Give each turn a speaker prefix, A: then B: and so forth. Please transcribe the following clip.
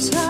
A: sometimes